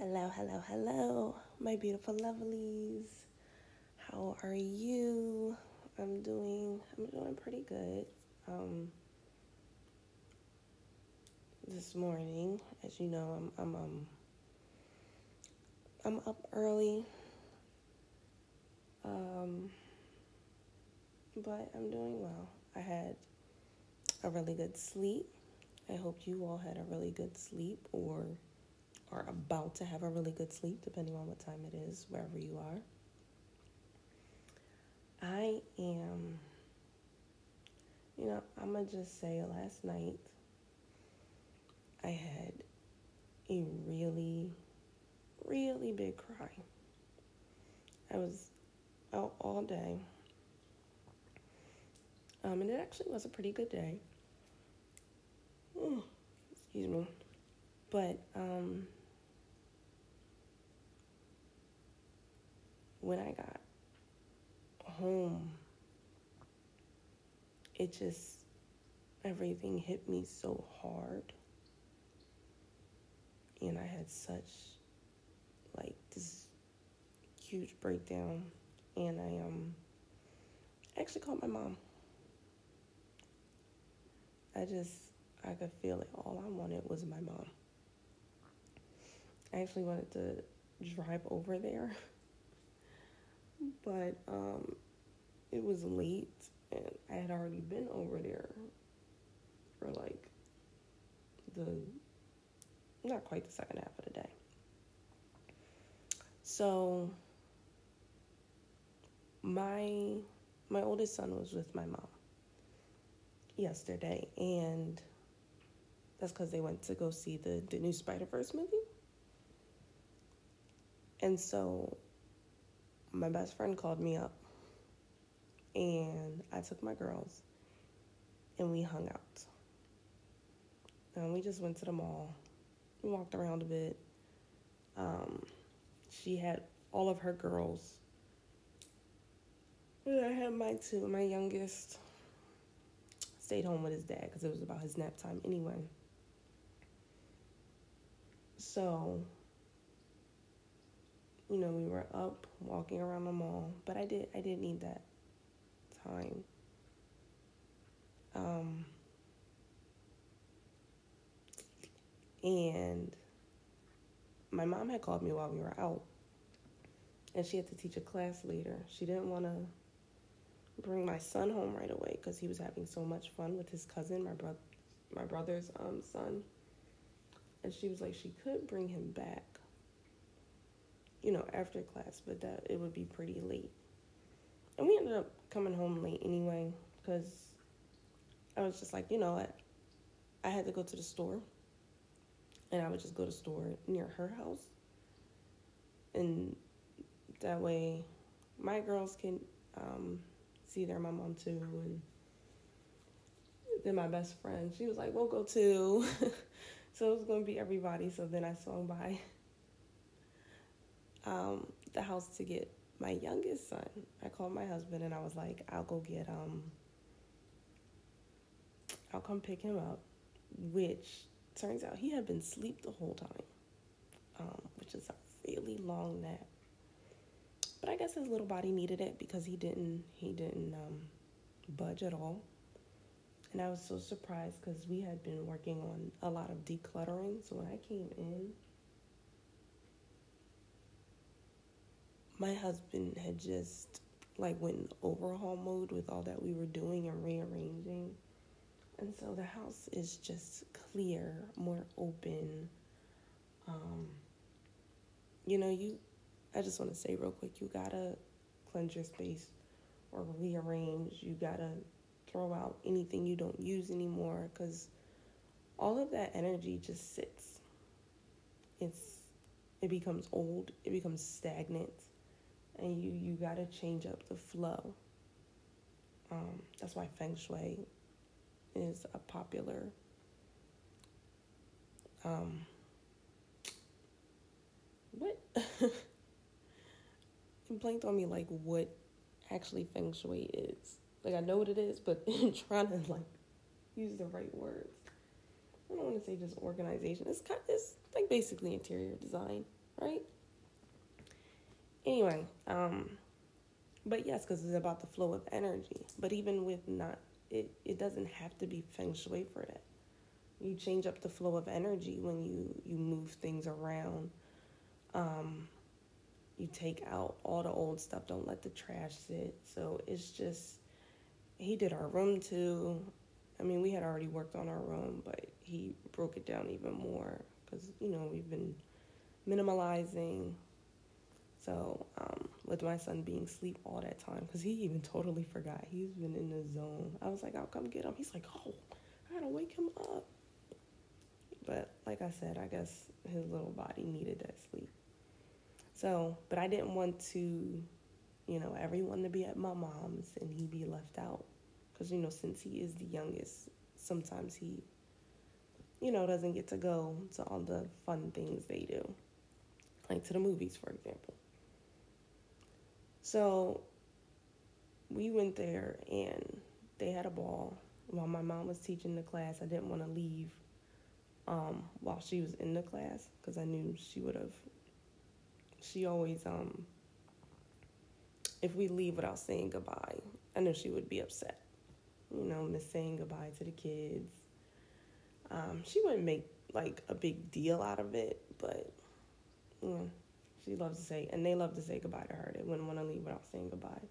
Hello, hello, hello, my beautiful lovelies. How are you? I'm doing I'm doing pretty good. Um this morning, as you know, I'm I'm um I'm up early. Um but I'm doing well. I had a really good sleep. I hope you all had a really good sleep or are about to have a really good sleep, depending on what time it is, wherever you are. I am, you know, I'm going to just say last night I had a really, really big cry. I was out all day. Um, and it actually was a pretty good day. Excuse me. But um, when I got home, it just, everything hit me so hard. And I had such, like, this huge breakdown. And I um, actually called my mom. I just, I could feel it. All I wanted was my mom. I actually wanted to drive over there. but um, it was late and I had already been over there for like the not quite the second half of the day. So my my oldest son was with my mom yesterday and that's because they went to go see the, the new Spider Verse movie. And so my best friend called me up and I took my girls and we hung out. And we just went to the mall. We walked around a bit. Um, she had all of her girls. And I had my two. My youngest stayed home with his dad because it was about his nap time anyway. So you know, we were up walking around the mall, but I did I didn't need that time. Um, and my mom had called me while we were out, and she had to teach a class later. She didn't want to bring my son home right away because he was having so much fun with his cousin, my brother, my brother's um, son. And she was like, she could bring him back you know, after class, but that it would be pretty late. And we ended up coming home late anyway because I was just like, you know what? I had to go to the store and I would just go to the store near her house. And that way my girls can um, see their mom too. And then my best friend, she was like, we'll go too. so it was going to be everybody. So then I swung by um, the house to get my youngest son. I called my husband and I was like, I'll go get um I'll come pick him up, which turns out he had been asleep the whole time. Um, which is a really long nap. But I guess his little body needed it because he didn't he didn't um, budge at all. And I was so surprised because we had been working on a lot of decluttering. So when I came in, my husband had just like went in overhaul mode with all that we were doing and rearranging. And so the house is just clear, more open. Um, you know, you I just want to say real quick, you gotta cleanse your space or rearrange. You gotta throw out anything you don't use anymore because all of that energy just sits. It's it becomes old, it becomes stagnant and you you got to change up the flow. Um, that's why feng shui is a popular. Um, what? you blinked on me like what actually feng shui is. Like I know what it is, but trying to like use the right words. I don't want to say just organization. It's kind. of, It's like basically interior design. right? Anyway, um, but yes, because it's about the flow of energy. But even with not, it, it doesn't have to be feng shui for that. You change up the flow of energy when you, you move things around. Um, you take out all the old stuff. Don't let the trash sit. So it's just, he did our room too. I mean, we had already worked on our room, but he broke it down even more because, you know, we've been minimalizing. So, um, with my son being asleep all that time, because he even totally forgot. He's been in the zone. I was like, I'll come get him. He's like, oh, I gotta wake him up. But like I said, I guess his little body needed that sleep. So, but I didn't want to, you know, everyone to be at my mom's and he be left out. Because, you know, since he is the youngest, sometimes he, you know, doesn't get to go to all the fun things they do, like to the movies, for example. So we went there and they had a ball. While my mom was teaching the class, I didn't want to leave um, while she was in the class because I knew she would have. She always, um, if we leave without saying goodbye, I know she would be upset. You know, miss saying goodbye to the kids. Um, she wouldn't make like a big deal out of it, but know, she loves to say, and they love to say goodbye to her. They wouldn't want to leave without saying goodbye.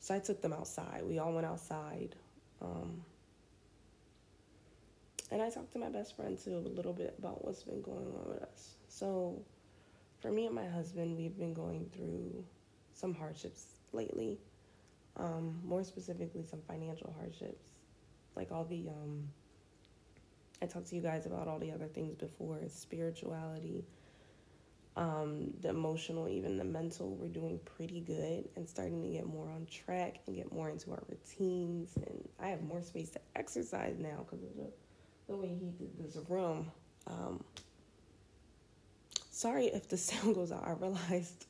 So I took them outside. We all went outside. Um, and I talked to my best friend too a little bit about what's been going on with us. So, for me and my husband, we've been going through some hardships lately. Um, more specifically, some financial hardships, like all the. Um, I talked to you guys about all the other things before spirituality, um, the emotional, even the mental. We're doing pretty good and starting to get more on track and get more into our routines. And I have more space to exercise now because of the the way he did this room. Um, sorry if the sound goes out. I realized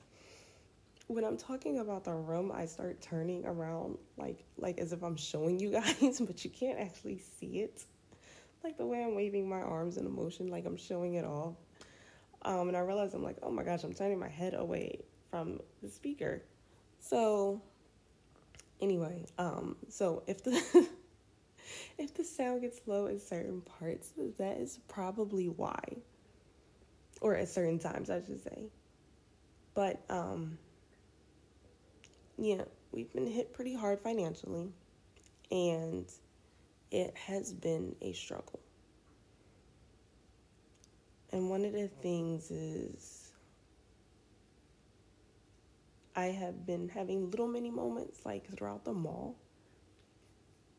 when I'm talking about the room, I start turning around like like as if I'm showing you guys, but you can't actually see it. Like the way I'm waving my arms in motion, like I'm showing it off. Um, and I realized I'm like, oh my gosh, I'm turning my head away from the speaker. So anyway, um, so if the if the sound gets low in certain parts, that is probably why. Or at certain times, I should say. But, um, yeah, we've been hit pretty hard financially, and it has been a struggle. And one of the things is I have been having little mini moments like throughout the mall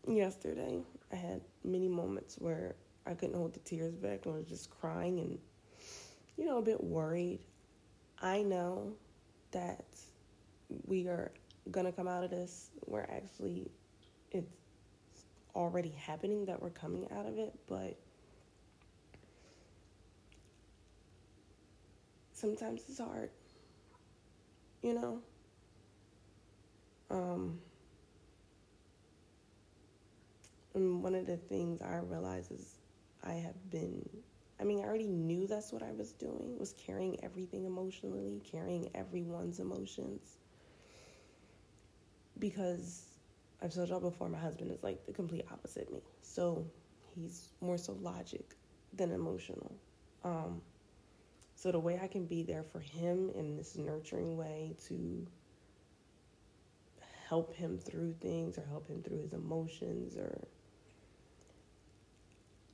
yesterday. I had many moments where I couldn't hold the tears back and was just crying and, you know, a bit worried. I know that we are to come out of this. We're actually, it's already happening that we're coming out of it, but sometimes it's hard, you know? Um, and one of the things I realize is I have been, I mean, I already knew that's what I was doing, was carrying everything emotionally, carrying everyone's emotions. Because I've told y'all before, my husband is like the complete opposite me. So he's more so logic than emotional. Um, so the way I can be there for him in this nurturing way to help him through things or help him through his emotions or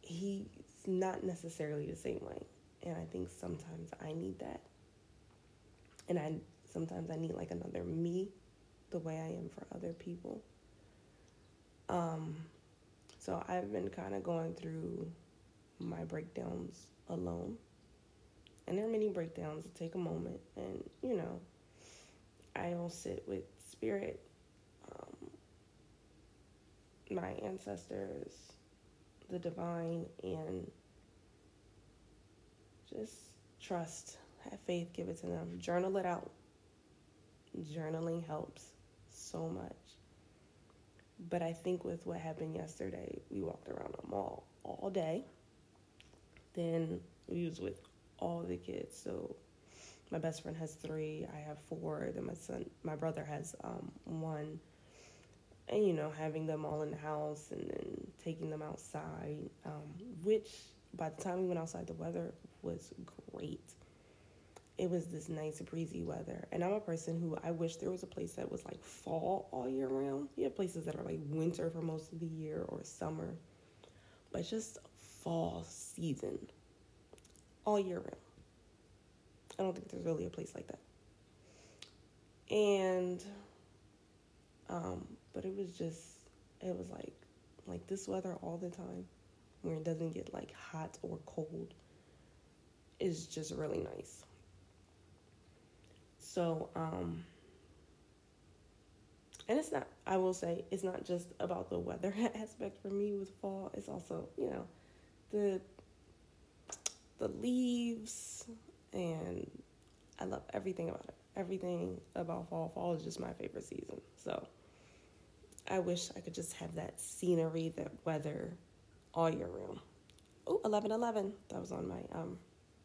he's not necessarily the same way. And I think sometimes I need that. And I sometimes I need like another me, the way I am for other people. Um, so I've been kind of going through my breakdowns alone. And there are many breakdowns that take a moment. And, you know, I will sit with spirit, um, my ancestors, the divine and just trust, have faith, give it to them. Journal it out. Journaling helps so much. But I think with what happened yesterday, we walked around the mall all day. Then we was with all the kids. So my best friend has three. I have four. Then my son, my brother has um, one. And you know, having them all in the house and then taking them outside, um, which by the time we went outside, the weather was great. It was this nice breezy weather, and I'm a person who I wish there was a place that was like fall all year round. You have places that are like winter for most of the year or summer, but just fall season all year round. I don't think there's really a place like that. And, um, but it was just, it was like, like this weather all the time, where it doesn't get like hot or cold, is just really nice. So, um, and it's not, I will say, it's not just about the weather aspect for me with fall. It's also, you know, the the leaves and I love everything about it. Everything about fall. Fall is just my favorite season. So I wish I could just have that scenery, that weather all year round. Oh, 11 11. That was on my um,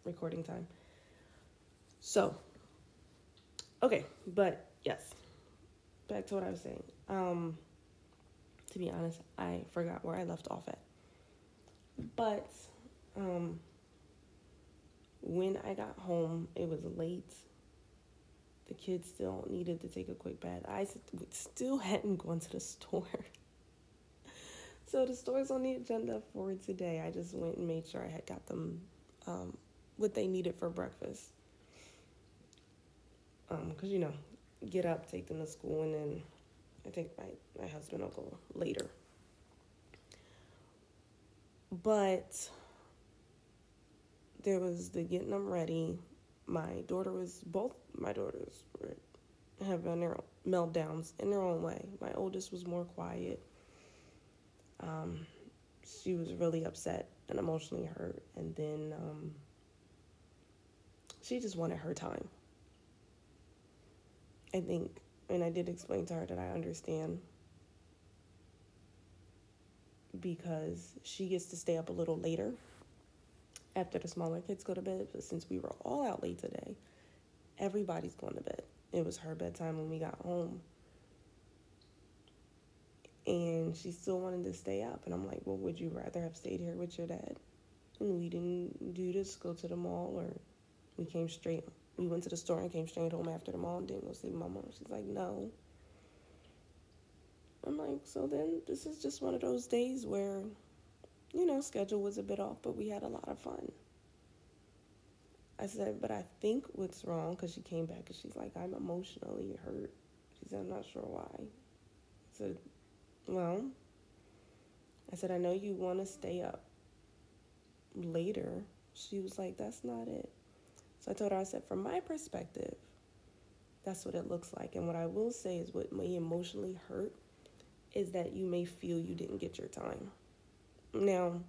recording time. So, okay, but yes, back to what I was saying. Um, to be honest, I forgot where I left off at. But um, when I got home, it was late. The kids still needed to take a quick bath. I still hadn't gone to the store. so the store's on the agenda for today. I just went and made sure I had got them um, what they needed for breakfast. Because, um, you know, get up, take them to school, and then I think my, my husband will go later. But there was the getting them ready. My daughter was both my daughters were having their meltdowns in their own way. My oldest was more quiet. Um, she was really upset and emotionally hurt, and then um, she just wanted her time. I think, and I did explain to her that I understand because she gets to stay up a little later after the smaller kids go to bed. But since we were all out late today, everybody's going to bed. It was her bedtime when we got home. And she still wanted to stay up. And I'm like, well, would you rather have stayed here with your dad? And we didn't do this, go to the mall, or we came straight. We went to the store and came straight home after the mall and didn't go see my mom. She's like, no. I'm like, so then this is just one of those days where you know, schedule was a bit off, but we had a lot of fun. I said, but I think what's wrong, because she came back and she's like, I'm emotionally hurt. She said, I'm not sure why. I said, well, I said, I know you want to stay up later. She was like, that's not it. So I told her, I said, from my perspective, that's what it looks like. And what I will say is what may emotionally hurt is that you may feel you didn't get your time. Now,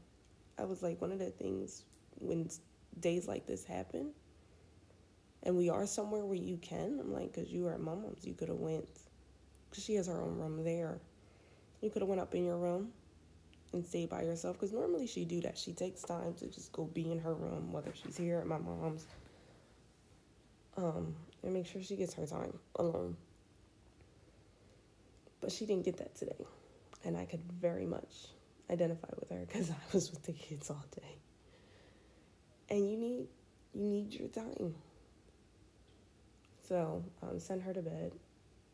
I was like, one of the things when days like this happen, and we are somewhere where you can, I'm like, because you are at my mom's, you could have went, because she has her own room there. You could have went up in your room and stayed by yourself, because normally she do that. She takes time to just go be in her room, whether she's here at my mom's, um, and make sure she gets her time alone. But she didn't get that today, and I could very much identify with her because I was with the kids all day. And you need you need your time. So um, her to bed.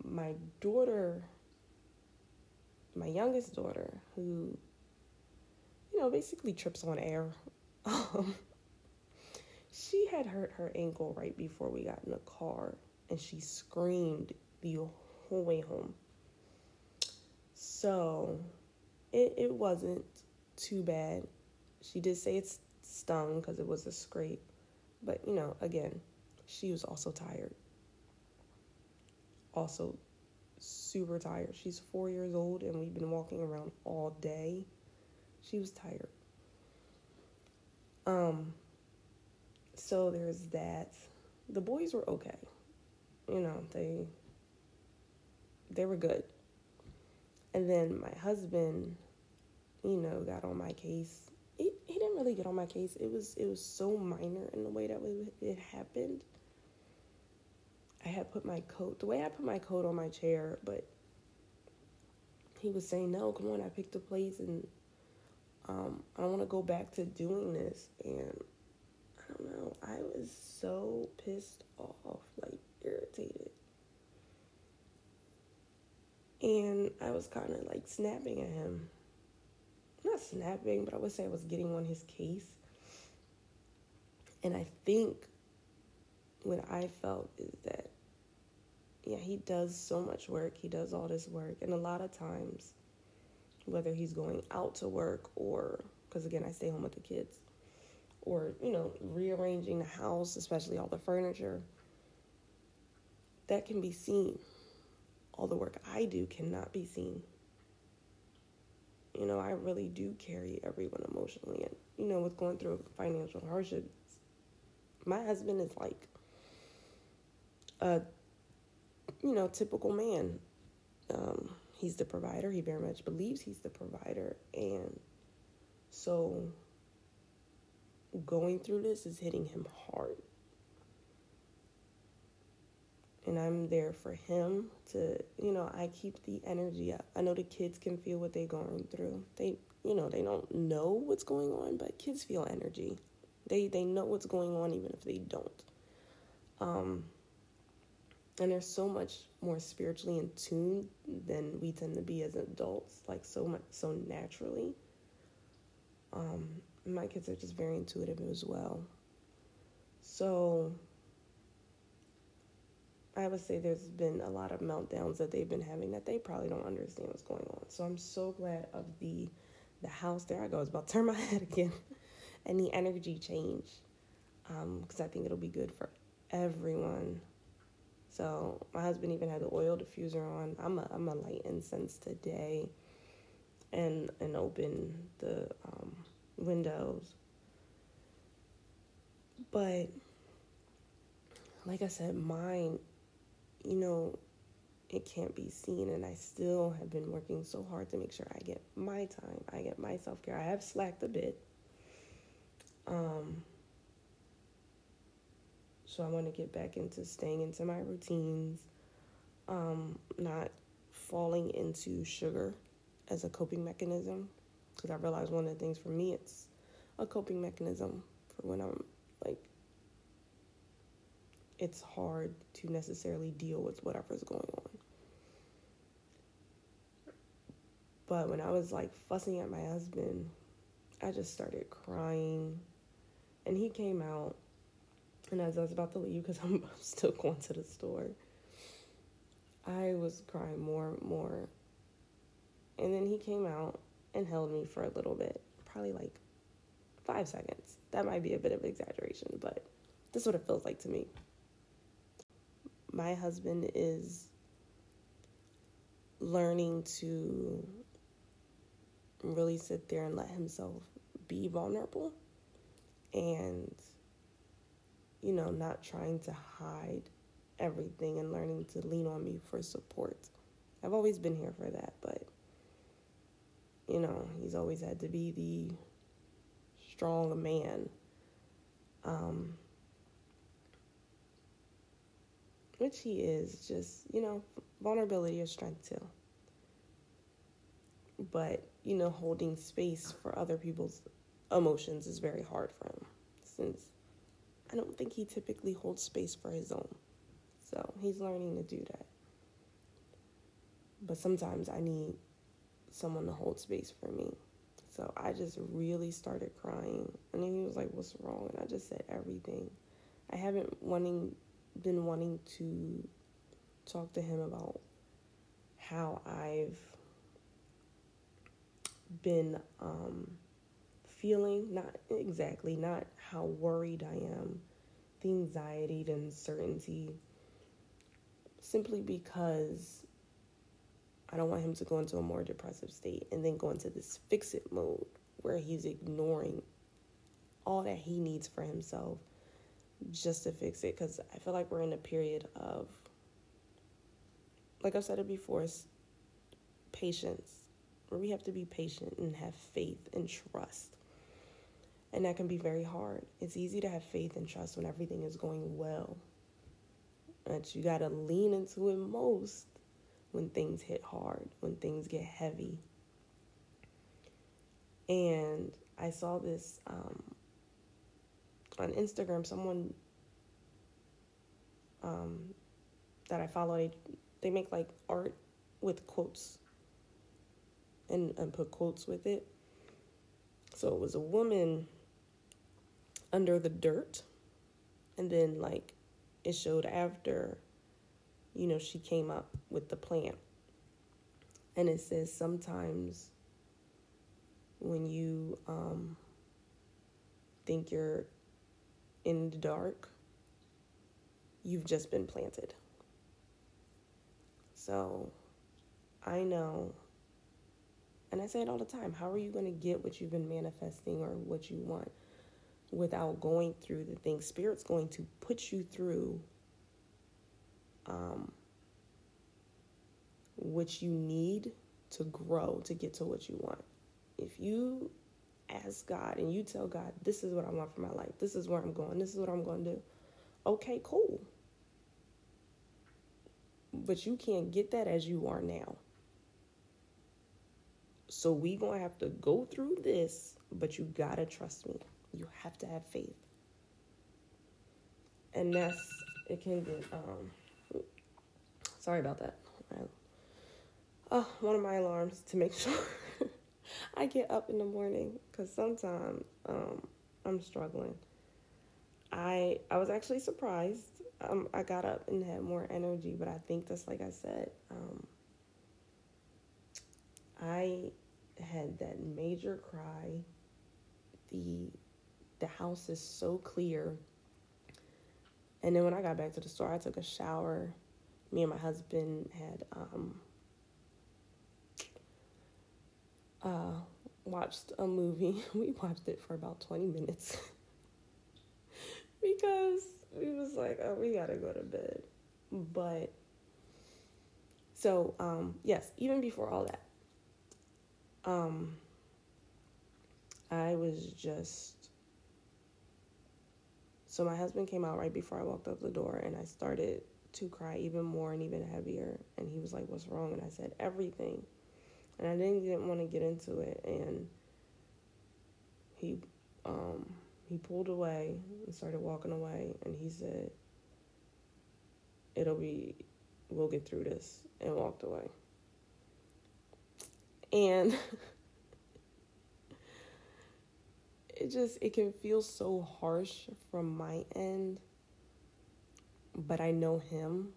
My daughter, my youngest daughter, who you know basically trips on air. Um, she had hurt her ankle right before we got in the car, and she screamed the whole way home. So it, it wasn't too bad. She did say it stung because it was a scrape. But, you know, again, she was also tired. Also, super tired. She's four years old and we've been walking around all day. She was tired. Um, so there's that. The boys were okay. You know, they they were good. And then my husband, you know, got on my case. He, he didn't really get on my case. It was it was so minor in the way that it happened. I had put my coat the way I put my coat on my chair, but he was saying, No, come on, I picked a place and um, I want to go back to doing this. And I don't know, I was so pissed off, like irritated. And I was kind of like snapping at him. Not snapping, but I would say I was getting on his case. And I think what I felt is that, yeah, he does so much work. He does all this work. And a lot of times, whether he's going out to work or, because again, I stay home with the kids, or, you know, rearranging the house, especially all the furniture, that can be seen. All the work I do cannot be seen. You know, I really do carry everyone emotionally. And, you know, with going through financial hardships, my husband is like a, you know, typical man. Um, he's the provider. He very much believes he's the provider. And so going through this is hitting him hard. And I'm there for him to, you know, I keep the energy up. I know the kids can feel what they're going through. They, you know, they don't know what's going on, but kids feel energy. They they know what's going on even if they don't. Um, and they're so much more spiritually in tune than we tend to be as adults, like so much so naturally. Um, my kids are just very intuitive as well. So I would say there's been a lot of meltdowns that they've been having that they probably don't understand what's going on. So I'm so glad of the the house. There I go. I was about to turn my head again, and the energy change, because um, I think it'll be good for everyone. So my husband even had the oil diffuser on. I'm a I'm a light incense today, and and open the um, windows. But like I said, mine, you know, it can't be seen, and I still have been working so hard to make sure I get my time, I get my self care. I have slacked a bit. Um, so I want to get back into staying into my routines, um, not falling into sugar as a coping mechanism. Because I realized one of the things for me, it's a coping mechanism for when I'm like, it's hard to necessarily deal with whatever's going on. But when I was like fussing at my husband, I just started crying. And he came out and as I was about to leave, because I'm, still going to the store, I was crying more and more. And then he came out and held me for a little bit, probably like five seconds. That might be a bit of exaggeration, but this is what it feels like to me. My husband is learning to really sit there and let himself be vulnerable and you know, not trying to hide everything and learning to lean on me for support. I've always been here for that, but you know, he's always had to be the strong man. Um, which he is, just, you know, vulnerability is strength too. But, you know, holding space for other people's emotions is very hard for him since I don't think he typically holds space for his own. So he's learning to do that. But sometimes I need someone to hold space for me. So I just really started crying. And then he was like, What's wrong? And I just said everything. I haven't wanting been wanting to talk to him about how I've been um, feeling, not exactly, not how worried I am, the anxiety, the uncertainty, simply because I don't want him to go into a more depressive state and then go into this fix it mode where he's ignoring all that he needs for himself just to fix it. Because I feel like we're in a period of, like I've said it before, patience, where we have to be patient and have faith and trust and that can be very hard. It's easy to have faith and trust when everything is going well. But you got to lean into it most when things hit hard, when things get heavy. And I saw this um, on Instagram. Someone um, that I follow, they, make like art with quotes and, and put quotes with it. So it was a woman under the dirt, and then like it showed after, you know, she came up with the plant. And it says sometimes when you um, think you're in the dark, you've just been planted. So I know, and I say it all the time how are you going to get what you've been manifesting or what you want without going through the things? Spirit's going to put you through um, what you need to grow to get to what you want. If you ask God and you tell God, this is what I want for my life, this is where I'm going, this is what I'm going to do, okay, cool. But you can't get that as you are now. So we gonna have to go through this, but you gotta trust me. You have to have faith. And that's it can get um sorry about that. oh, one of my alarms to make sure I get up in the morning because sometimes um, I'm struggling. I I was actually surprised. Um, I got up and had more energy, but I think that's like I said. Um, I had that major cry. The the house is so clear. And then when I got back to the store, I took a shower. Me and my husband had um, uh, watched a movie. We watched it for about 20 minutes because we was like, oh, we gotta go to bed. But so, um, yes, even before all that, um, I was just. So my husband came out right before I walked up the door, and I started to cry even more and even heavier. And he was like, "What's wrong?" And I said, "Everything." And I didn't, didn't want to get into it, and he um, he pulled away and started walking away, and he said, "It'll be, we'll get through this," and walked away. And it just it can feel so harsh from my end, but I know him,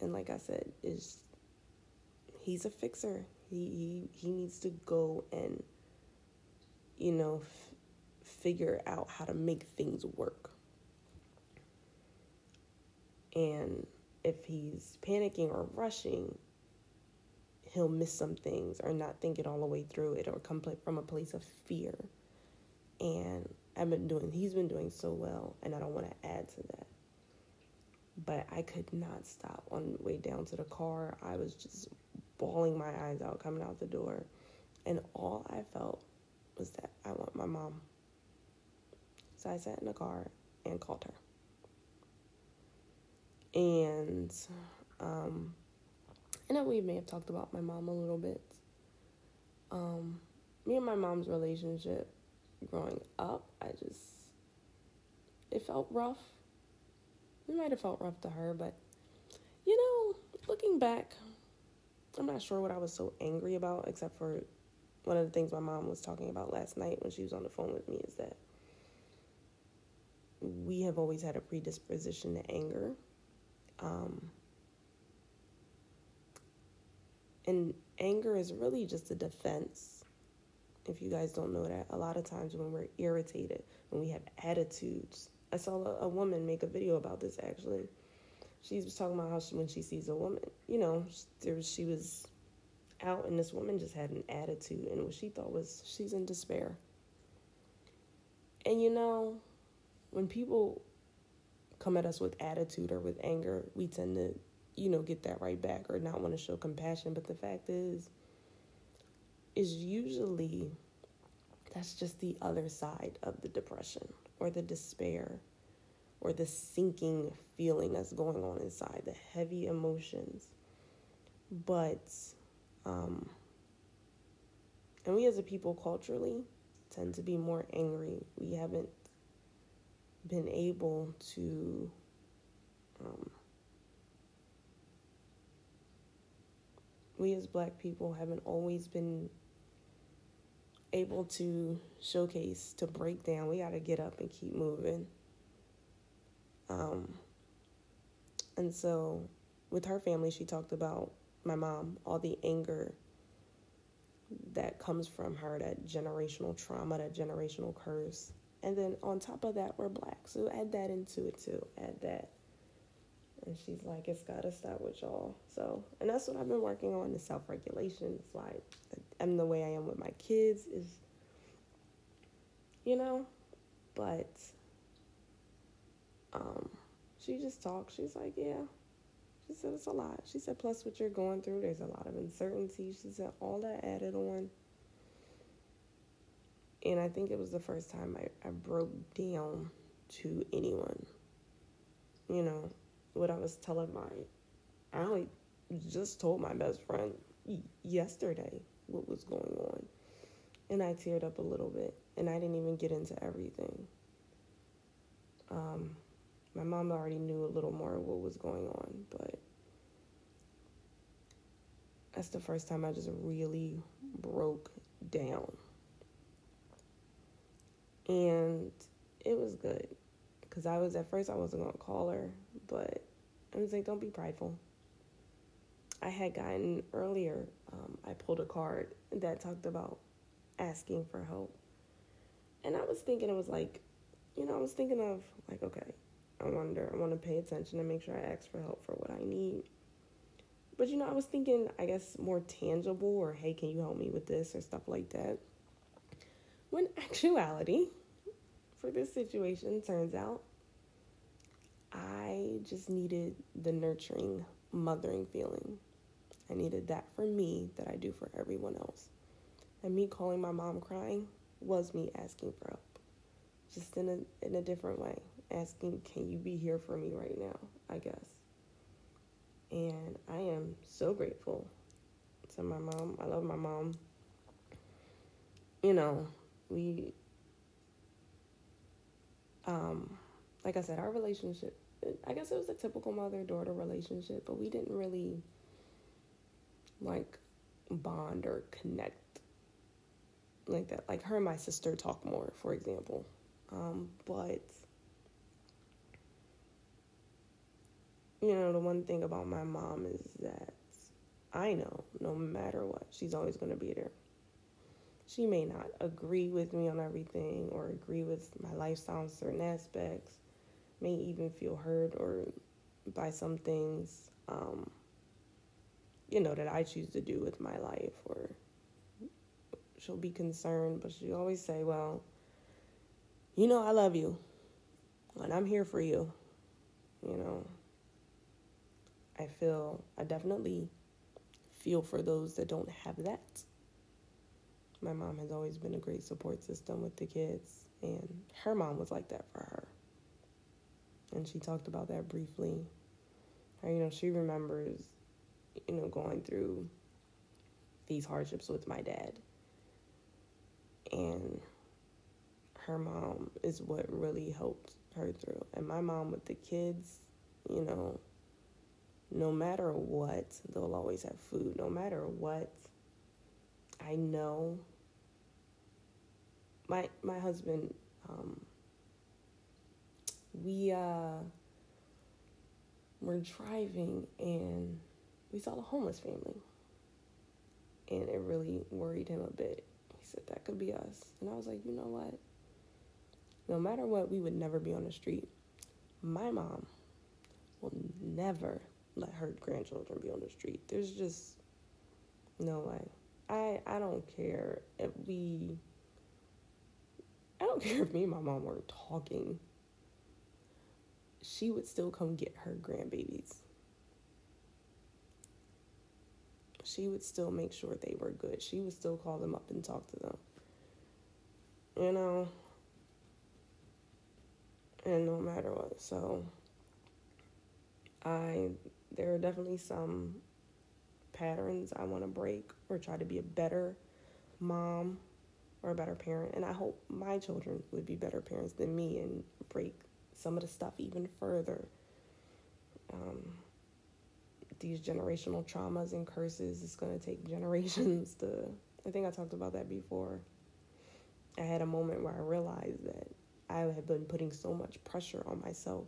and like I said, is he's a fixer. He he needs to go and you know f- figure out how to make things work. And if he's panicking or rushing, he'll miss some things or not think it all the way through it or come from a place of fear. And I've been doing, he's been doing so well, and I don't want to add to that. But I could not stop on the way down to the car. I was just bawling my eyes out coming out the door. And all I felt was that I want my mom. So I sat in the car and called her. And um, I know we may have talked about my mom a little bit. Um, me and my mom's relationship growing up, I just, it felt rough. It might have felt rough to her, but you know, looking back, I'm not sure what I was so angry about, except for one of the things my mom was talking about last night when she was on the phone with me is that we have always had a predisposition to anger. Um, And anger is really just a defense. If you guys don't know that, a lot of times when we're irritated, when we have attitudes, I saw a, a woman make a video about this actually. She was talking about how she, when she sees a woman, you know, there was, she was out and this woman just had an attitude and what she thought was she's in despair. And you know, when people come at us with attitude or with anger, we tend to you know, get that right back or not want to show compassion. But the fact is, is usually that's just the other side of the depression or the despair or the sinking feeling that's going on inside, the heavy emotions. But, um, and we as a people culturally tend to be more angry. We haven't been able to um, we as black people haven't always been able to showcase to break down we got to get up and keep moving um, and so with her family she talked about my mom all the anger that comes from her that generational trauma that generational curse. And then on top of that we're black. So add that into it too. Add that. And she's like, it's got to start with y'all. So, and that's what I've been working on the self regulation. It's like, I'm the way I am with my kids, is, you know, but um, she just talked. She's like, yeah. She said, it's a lot. She said, plus what you're going through, there's a lot of uncertainty. She said, all that added on. And I think it was the first time I, I broke down to anyone. You know, what I was telling my, I only just told my best friend yesterday what was going on. And I teared up a little bit, and I didn't even get into everything. Mom already knew a little more what was going on, but that's the first time I just really broke down. And it was good because I was at first I wasn't gonna call her, but I was like, don't be prideful. I had gotten earlier, um, I pulled a card that talked about asking for help, and I was thinking it was like, you know, I was thinking of like, okay, I wonder, I want to pay attention and make sure I ask for help for what I need. But you know, I was thinking, I guess, more tangible or hey, can you help me with this or stuff like that. When actuality, for this situation turns out I just needed the nurturing, mothering feeling. I needed that for me that I do for everyone else. And me calling my mom crying was me asking for help. Just in a in a different way. Asking, can you be here for me right now? I guess. And I am so grateful to my mom. I love my mom. You know, we um, like I said, our relationship, I guess it was a typical mother daughter relationship, but we didn't really like bond or connect like that. Like her and my sister talk more, for example. Um, but you know, the one thing about my mom is that I know no matter what, she's always going to be there she may not agree with me on everything or agree with my lifestyle in certain aspects, may even feel hurt or by some things, um, you know, that I choose to do with my life, or she'll be concerned, but she always say, well, you know, I love you, and I'm here for you, you know. I feel, I definitely feel for those that don't have that my mom has always been a great support system with the kids, and her mom was like that for her. And she talked about that briefly. Her, you know, she remembers, you know, going through these hardships with my dad. And her mom is what really helped her through. And my mom with the kids, you know, no matter what, they'll always have food. No matter what, I know my my husband um, we uh, were driving and we saw a homeless family. And it really worried him a bit. He said that could be us. And i was like you know what? No matter what we would never be on the street. My mom will never let her grandchildren be on the street there's just no way i i don't care if we I don't care if me and my mom weren't talking. She would still come get her grandbabies. She would still make sure they were good. She would still call them up and talk to them. You know? and no matter what. So I there are definitely some patterns I want to break or try to be a better mom or a better parent. And I hope my children would be better parents than me and break some of the stuff even further. Um, these generational traumas and curses, it's going to take generations to. I think I talked about that before. I had a moment where I realized that I had been putting so much pressure on myself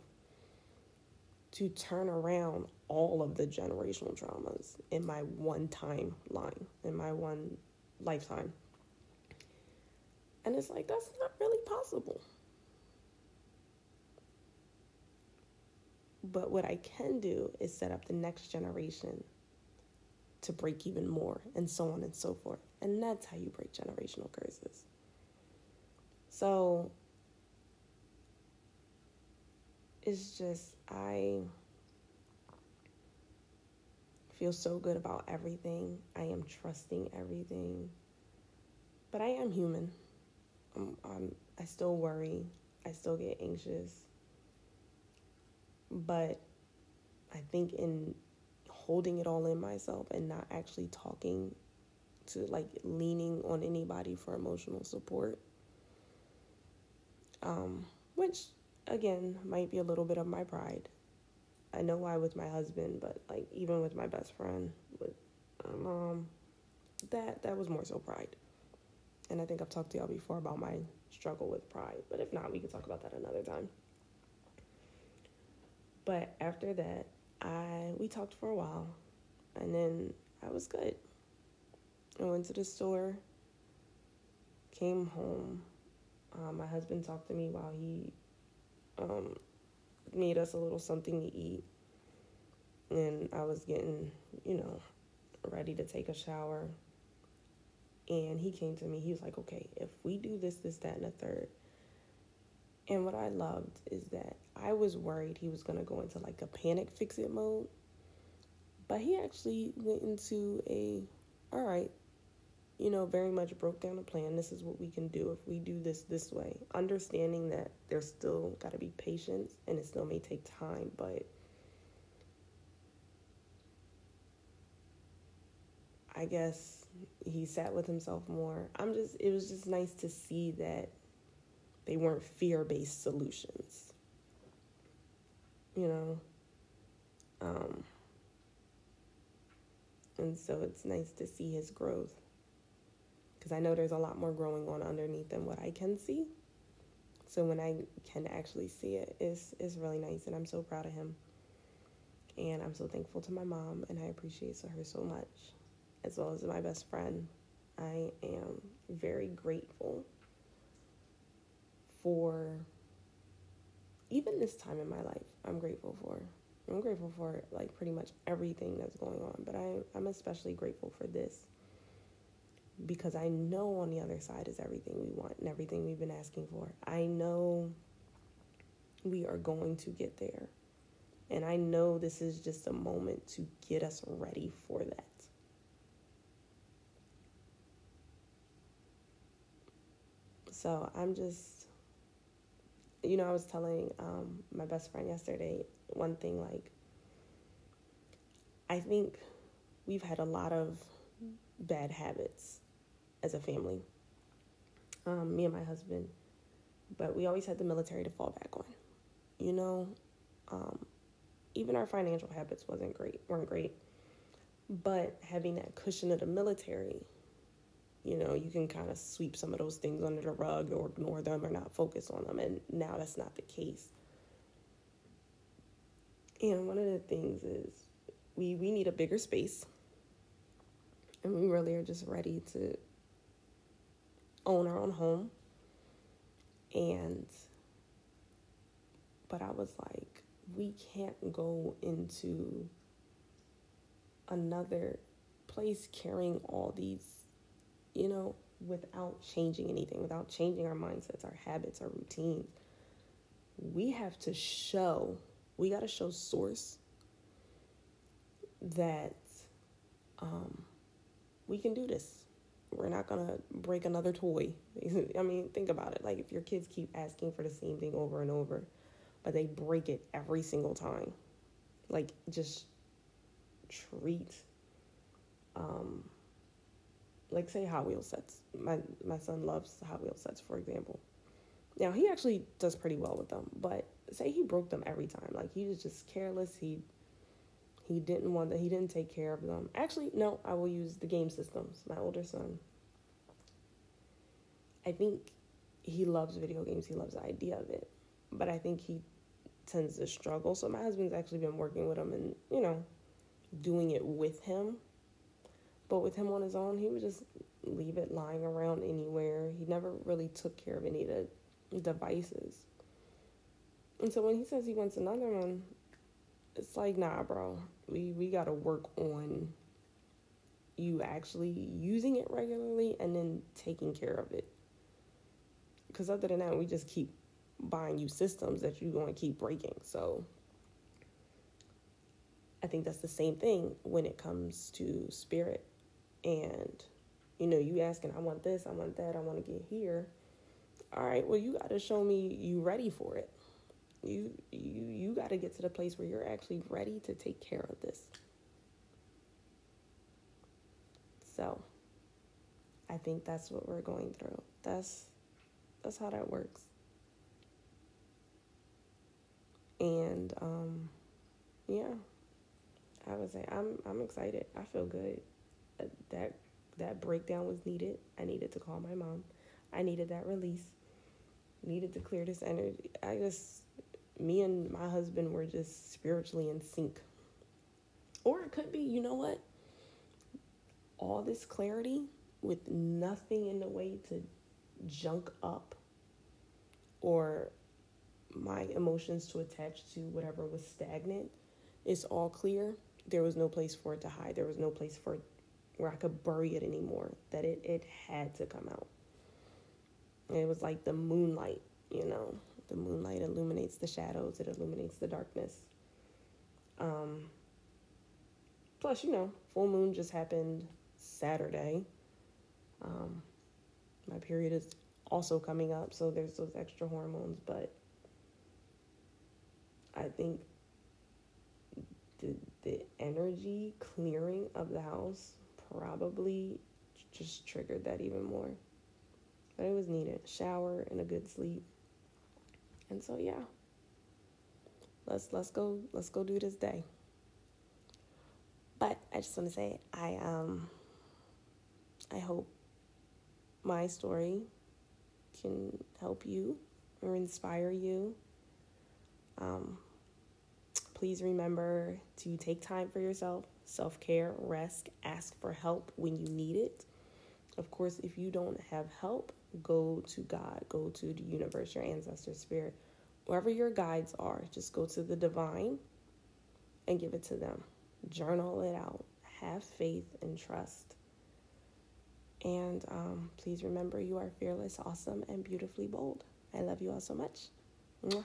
to turn around all of the generational traumas in my one timeline, in my one lifetime. And it's like, that's not really possible. But what I can do is set up the next generation to break even more, and so on and so forth. And that's how you break generational curses. So it's just, I feel so good about everything. I am trusting everything. But I am human. I'm, I'm, I still worry. I still get anxious. But I think in holding it all in myself and not actually talking to like leaning on anybody for emotional support, um, which again might be a little bit of my pride. I know why with my husband, but like even with my best friend, with my mom, that that was more so pride. And I think I've talked to y'all before about my struggle with pride, but if not, we can talk about that another time. But after that, I we talked for a while, and then I was good. I went to the store, came home. Um, my husband talked to me while he um, made us a little something to eat. And I was getting, you know, ready to take a shower. And he came to me, he was like, okay, if we do this, this, that, and a third. And what I loved is that I was worried he was going to go into like a panic fix it mode. But he actually went into a, all right, you know, very much broke down a plan. This is what we can do if we do this this way. Understanding that there's still got to be patience and it still may take time, but I guess he sat with himself more. I'm just, it was just nice to see that they weren't fear based solutions. You know? Um, and so it's nice to see his growth because I know there's a lot more growing on underneath than what I can see. So when I can actually see it, it's, it's really nice, and I'm so proud of him. And I'm so thankful to my mom, and I appreciate her so much, as well as my best friend. I am very grateful for even this time in my life. I'm grateful for. I'm grateful for like pretty much everything that's going on, but I, I'm especially grateful for this because I know on the other side is everything we want and everything we've been asking for. I know we are going to get there. And I know this is just a moment to get us ready for that. So I'm just, you know, I was telling um, my best friend yesterday one thing like, I think we've had a lot of bad habits as a family, um, me and my husband. But we always had the military to fall back on. You know, um, even our financial habits wasn't great, weren't great. But having that cushion of the military, you know, you can kind of sweep some of those things under the rug or ignore them or not focus on them. And now that's not the case. And one of the things is we, we need a bigger space. And we really are just ready to own our own home. And, but I was like, we can't go into another place carrying all these, you know, without changing anything, without changing our mindsets, our habits, our routines. We have to show, we got to show source that um, we can do this we're not gonna break another toy. I mean, think about it. Like if your kids keep asking for the same thing over and over, but they break it every single time. Like just treat um like say Hot Wheel sets. My my son loves Hot Wheel sets, for example. Now he actually does pretty well with them, but say he broke them every time. Like he was just careless. He he didn't want that. He didn't take care of them. Actually, no. I will use the game systems. My older son. I think he loves video games. He loves the idea of it, but I think he tends to struggle. So my husband's actually been working with him and you know, doing it with him. But with him on his own, he would just leave it lying around anywhere. He never really took care of any of the devices. And so when he says he wants another one, it's like, nah, bro. We we gotta work on you actually using it regularly and then taking care of it. Because other than that, we just keep buying you systems that you're going to keep breaking. So I think that's the same thing when it comes to spirit. And, you know, you asking, I want this, I want that, I want to get here. All right, well, you got to show me you ready for it. You you you got to get to the place where you're actually ready to take care of this. So, I think that's what we're going through. That's that's how that works. And um, yeah, I would say I'm I'm excited. I feel good. Uh, that that breakdown was needed. I needed to call my mom. I needed that release. Needed to clear this energy. I just me and my husband were just spiritually in sync. Or it could be, you know what? All this clarity with nothing in the way to junk up or my emotions to attach to whatever was stagnant It's all clear. There was no place for it to hide. There was no place for where I could bury it anymore. That it, it had to come out. And it was like the moonlight, you know. The moonlight illuminates the shadows, it illuminates the darkness. Um, plus, you know, full moon just happened Saturday. Um, my period is also coming up, so there's those extra hormones, but I think the the energy clearing of the house probably just triggered that even more. But it was needed. Shower and a good sleep. And so yeah. Let's let's go let's go do this day. But I just want to say I um I hope my story can help you or inspire you. Um, please remember to take time for yourself, self care, rest, ask for help when you need it. Of course, if you don't have help, go to God, go to the universe, your ancestor spirit, wherever your guides are. Just go to the divine and give it to them. Journal it out. Have faith and trust. And um, please remember you are fearless, awesome, and beautifully bold. I love you all so much. Mwah.